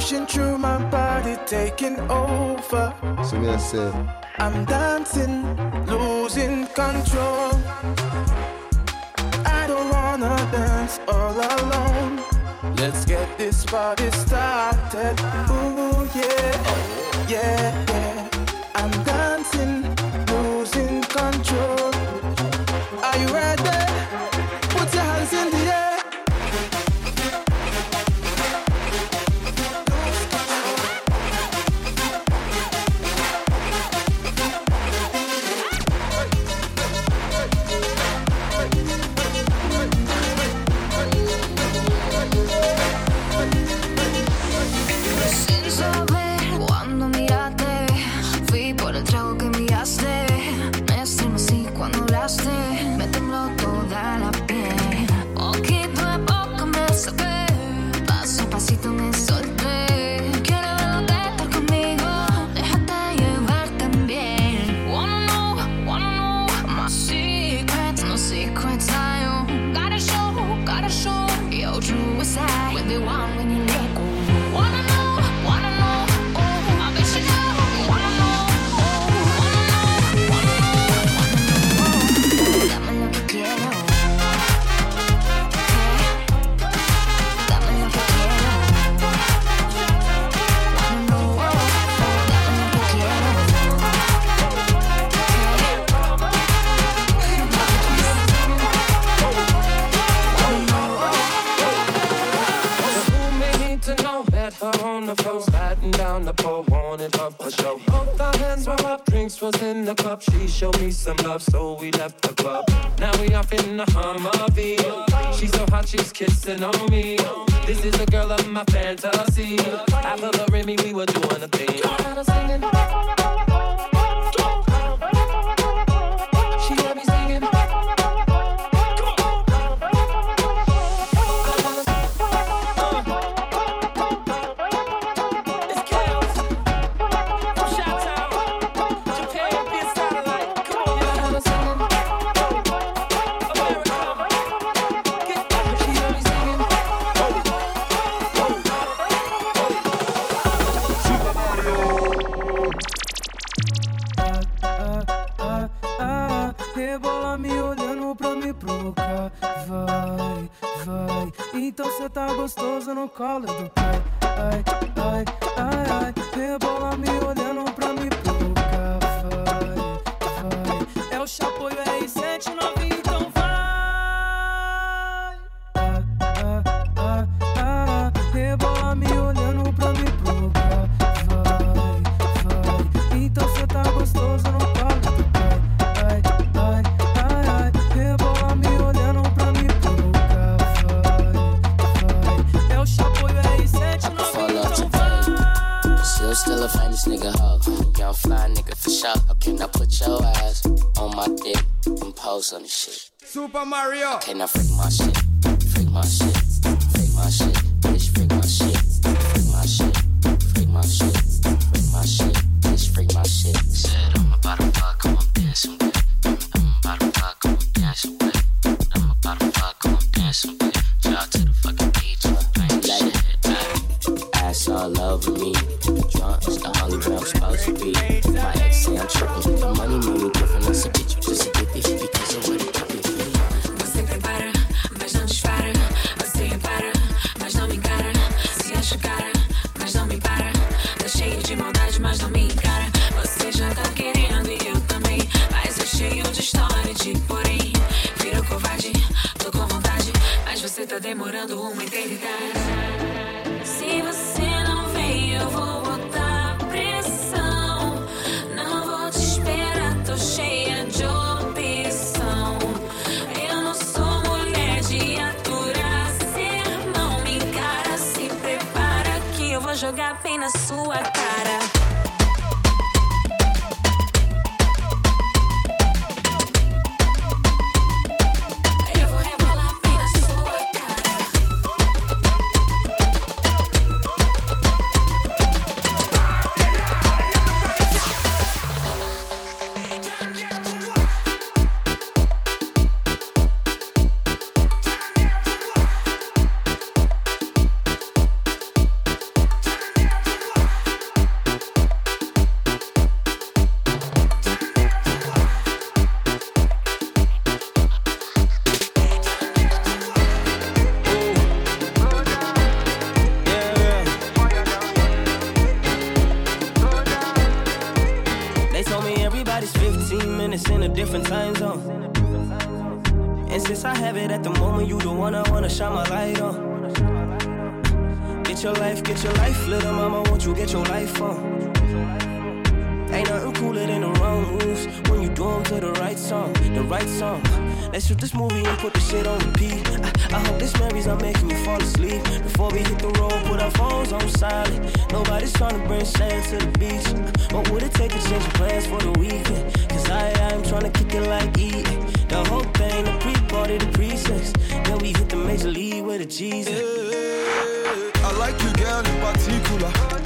through my body, taking over. So I say, I'm dancing, losing control. I don't wanna dance all alone. Let's get this party started. Ooh yeah, yeah, yeah. I'm dancing, losing control. Are you ready? the pole, wanted up a show. Both our hands were up, drinks was in the cup. She showed me some love, so we left the club. Now we off in the V. She's so hot, she's kissing on me. This is the girl of my fantasy. After the Remy, we were doing a thing. Então cê tá gostoso no colo do pai. Ai, ai, ai, ai, rebola me olhando. house shit. Super Mario. Can I freak my shit. Freak my shit. Freak my shit. jogar bem na sua cara. Have it at the moment. You the one I wanna shine my light on. Get your life, get your life, little mama. Won't you get your life on? Ain't nothing cooler than the wrong moves when you do them to the right song, the right song. Let's shoot this movie and put the shit on repeat. I, I hope this memories are making you fall asleep. Before we hit the road, put our phones on silent. Nobody's trying to bring sand to the beach. What would it take to change plans for the weekend? Cause I, I'm trying to kick it like eating. The whole thing, the pre-party, the pre-sex. Then we hit the major league with a Jesus. I like you, girl, in particular.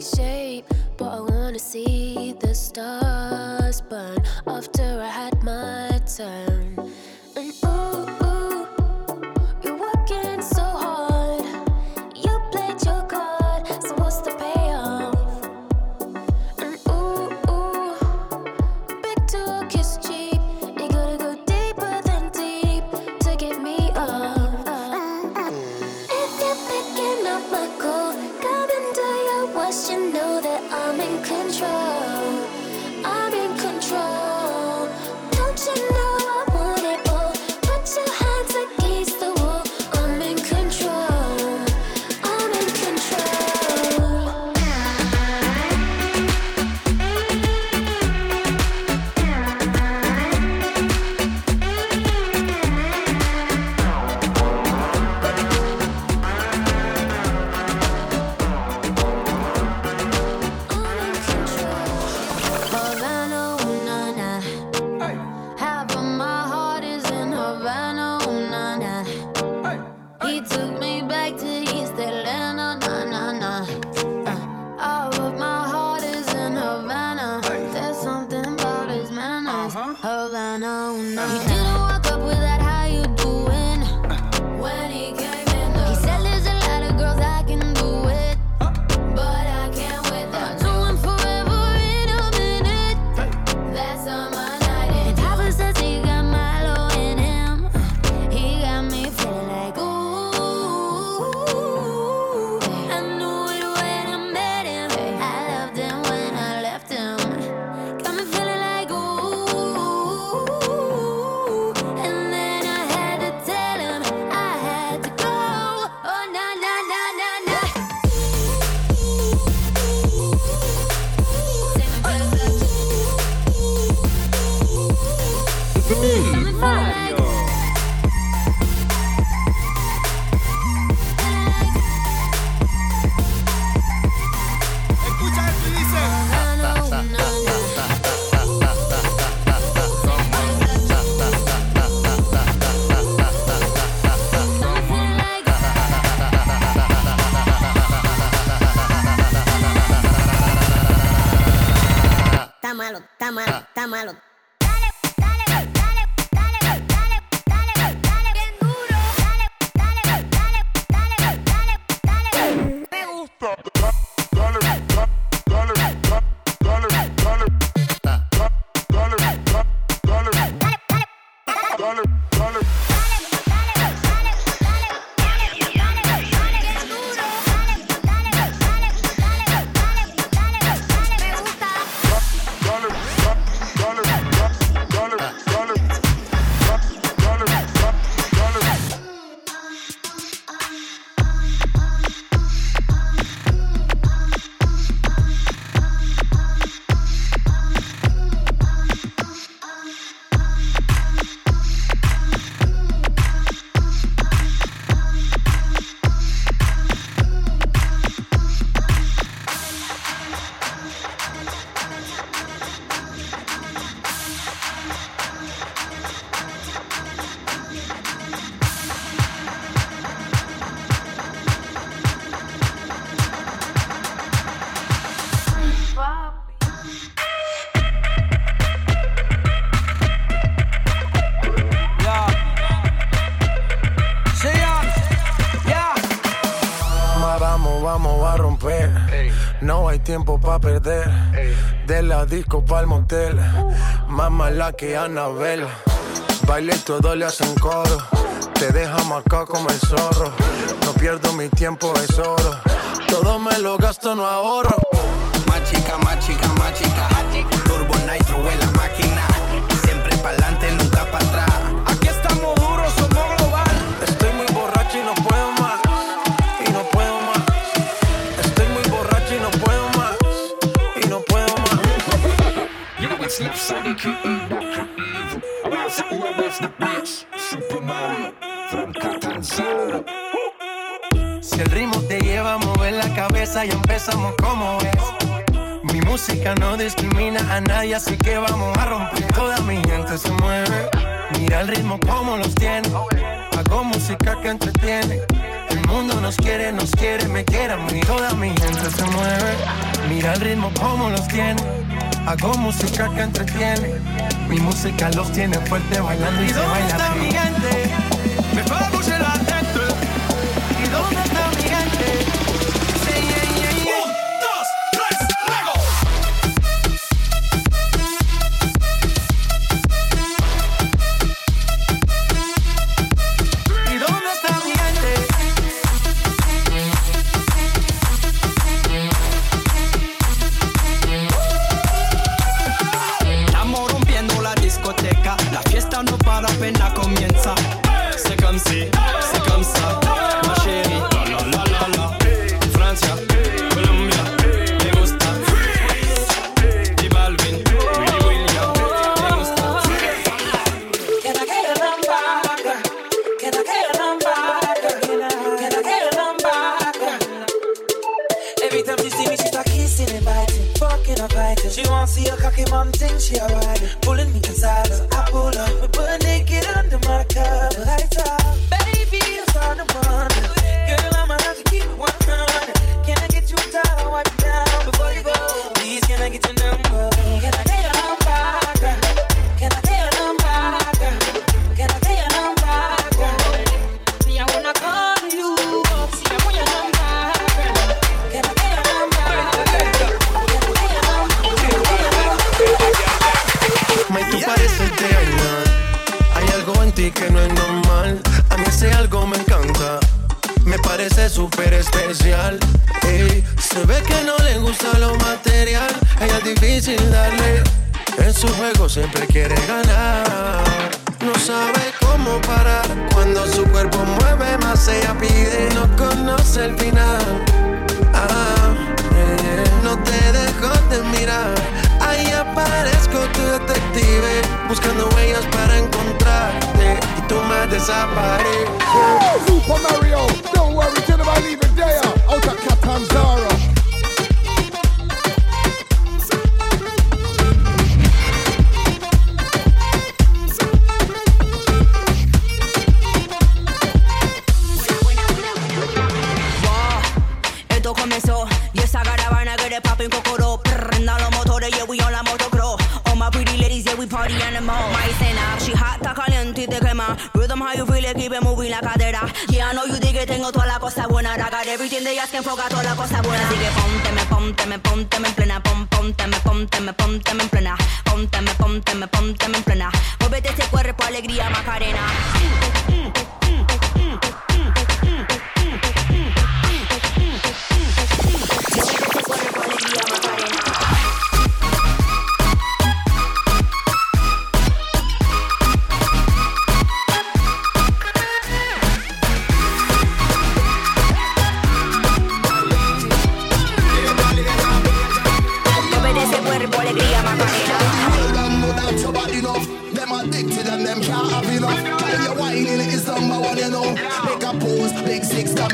sure vamos a romper. No hay tiempo para perder. De la disco pa'l motel. Más mala que Anabel. Baile y todo le hacen coro. Te deja marcado como el zorro. No pierdo mi tiempo, es oro. Todo me lo gasto, no ahorro. Más chica, más chica, más chica. Turbo Nitro, vuela Si el ritmo te lleva a mover la cabeza y empezamos como es. Mi música no discrimina a nadie, así que vamos a romper. Toda mi gente se mueve. Mira el ritmo como los tiene. Hago música que entretiene. El mundo nos quiere, nos quiere, me quiere a mí. Toda mi gente se mueve. Mira el ritmo como los tiene. Hago música que entretiene. Mi música los tiene fuerte bailando y, se baila está mi gente? Ti que no es normal. A mí ese algo me encanta. Me parece súper especial. Se ve que no le gusta lo material. Ella es difícil darle. En su juego siempre quiere ganar. No sabe cómo parar. Cuando su cuerpo mueve más, ella pide. No conoce el final. Ah, eh, eh, no te dejo de mirar. Ahí aparezco tu detective, buscando huellas para encontrarte y tú me desapareces. Super Mario, don't worry, tell them I leave it there. Out of Catanzaro. Party in the mall. Maicena, she hot, está caliente y te quema. Rhythm, how you feel it, keep it moving la cadera. Yeah, I know you dig it, tengo toda la cosa buena. I got everything they ask, enfoca toda la cosa buena. Así que pónteme, pónteme, pónteme en plena. Pon, pónteme, pónteme, pónteme en plena. Pónteme, pónteme, pónteme en plena. Muévete ese cuerpo, alegría, Macarena.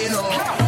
You know.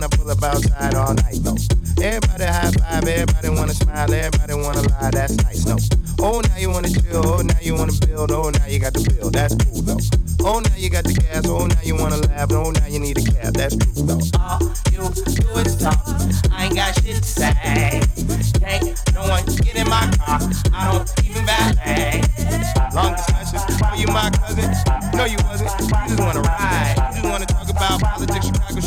I pull up outside all night, no. Everybody high five, everybody wanna smile, everybody wanna lie, that's nice, no. Oh, now you wanna chill, oh, now you wanna build, oh, now you got the bill, that's cool, though. Oh, now you got the gas, oh, now you wanna laugh, oh, now you need a cab, that's true, though. All you do is talk. I ain't got shit to say. Can't no one get in my car. I don't even valet. Long discussions, oh, you my cousin? No, you wasn't. You just wanna ride. You just wanna talk about politics,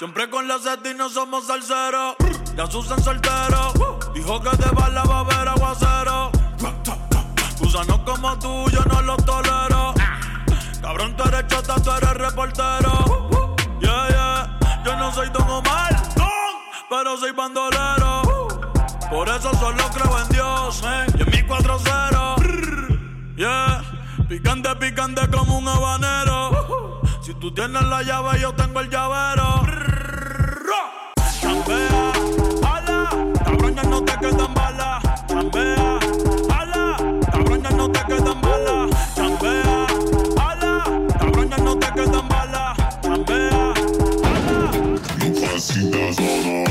Siempre con la seta no somos salseros. Ya Susan soltero. Dijo que de bala va a haber aguacero. Gusanos como tú, yo no los tolero. Cabrón, tú eres chota, tú eres reportero. Yeah, yeah. Yo no soy Don Omar, pero soy bandolero. Por eso solo creo en Dios, y en mi 4-0. Yeah. Picante, picante como un habanero. Si tú tienes la llave, yo tengo el llavero. Chambea, ala, cabrón, ya no te quedan balas. Chambea, ala, cabrón, ya no te quedan balas. Chambea, ala, cabrón, ya no te quedan balas. Chambea, Passing does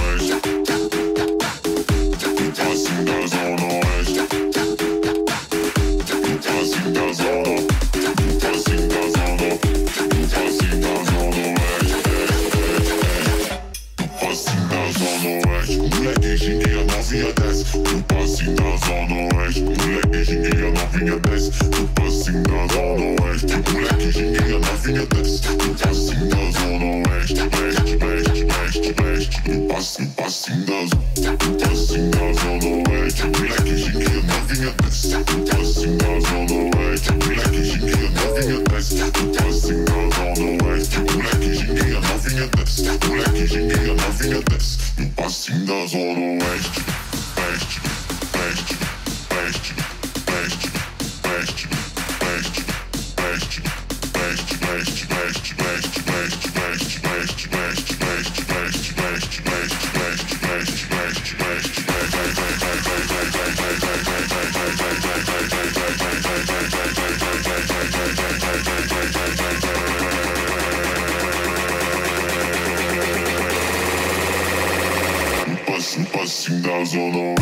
Sungazona.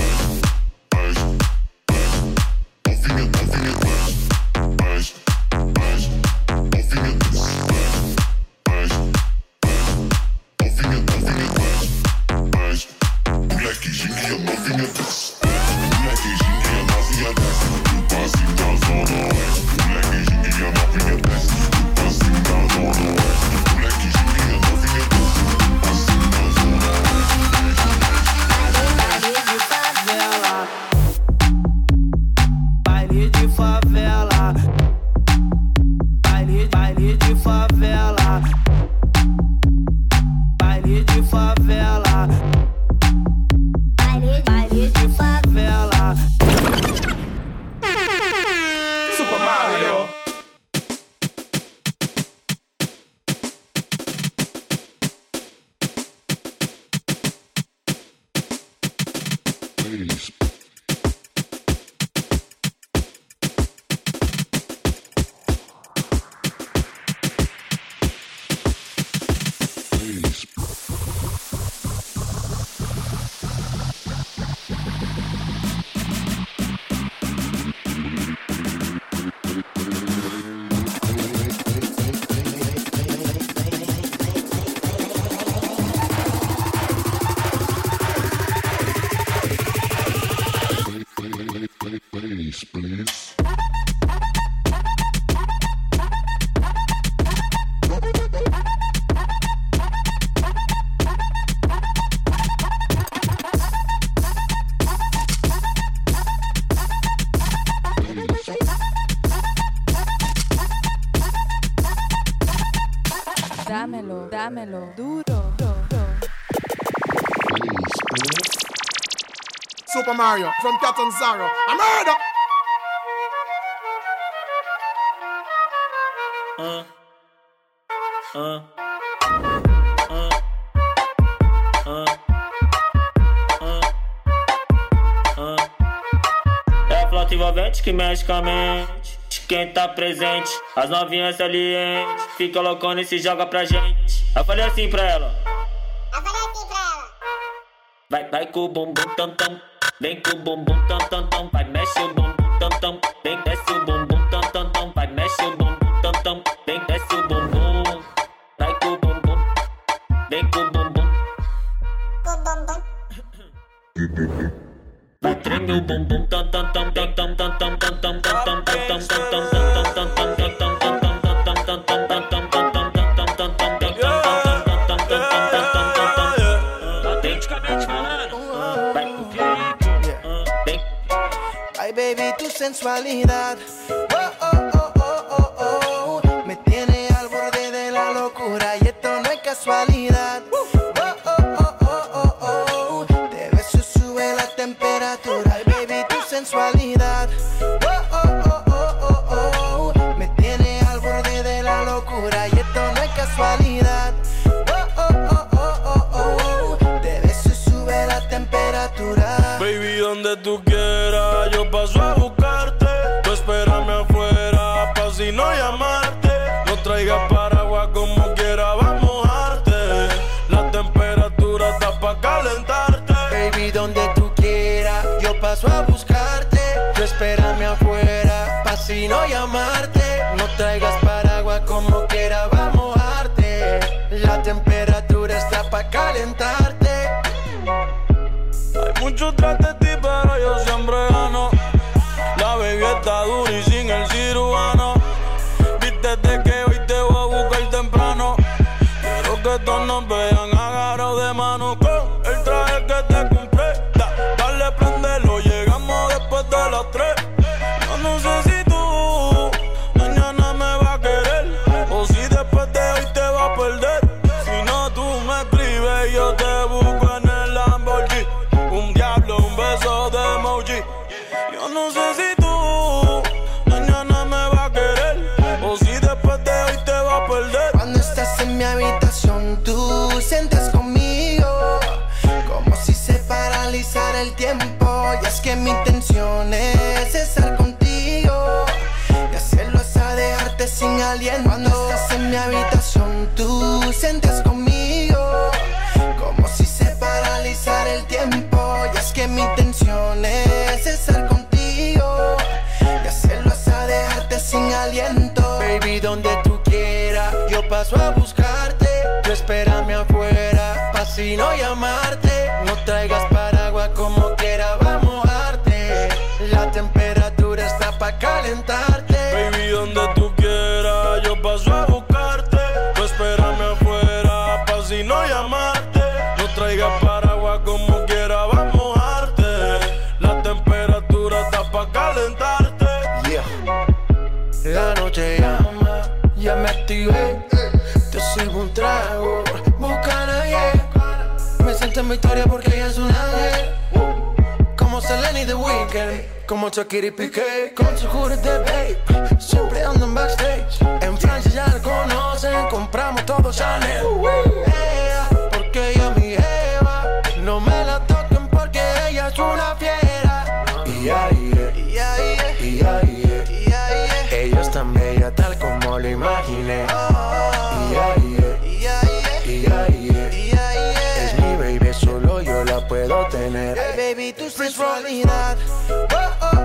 Mario from Cotton Sorrow. A murder! Uh. Uh. É a flauta envolvente que mexe com a mente. Quem tá presente, as novinhas salientes. Fica loucona e se joga pra gente. Eu falei assim pra ela. Eu falei assim pra ela. Vai, vai com o bumbum tam tam. Vem com o bumbum tam tam tam, vai mexe o bumbum tam tam. Vem desce o bumbum tam tam tam, vai mexe o bumbum tam tam. Vem desce o bumbum, vai com o bumbum. Vem com o bumbum. Com bumbum. Vai tremer o bumbum tam tam tam tam tam tam tam tam tam. casualidad. know no mind. yo paso a buscarte. Tú espérame afuera, pa' si no llamarte. No traigas paraguas como quiera, vamos a mojarte. La temperatura está pa' calentarte. porque ella es un ángel. Como Selena y The Weeknd, como Shakira y Piqué. Con su jury de babe, siempre andan backstage. En Francia ya la conocen, compramos todo Chanel. Ella, porque ella mi Eva. No me la toquen porque ella es una fiera. baby, tu sensualidad. Oh, oh.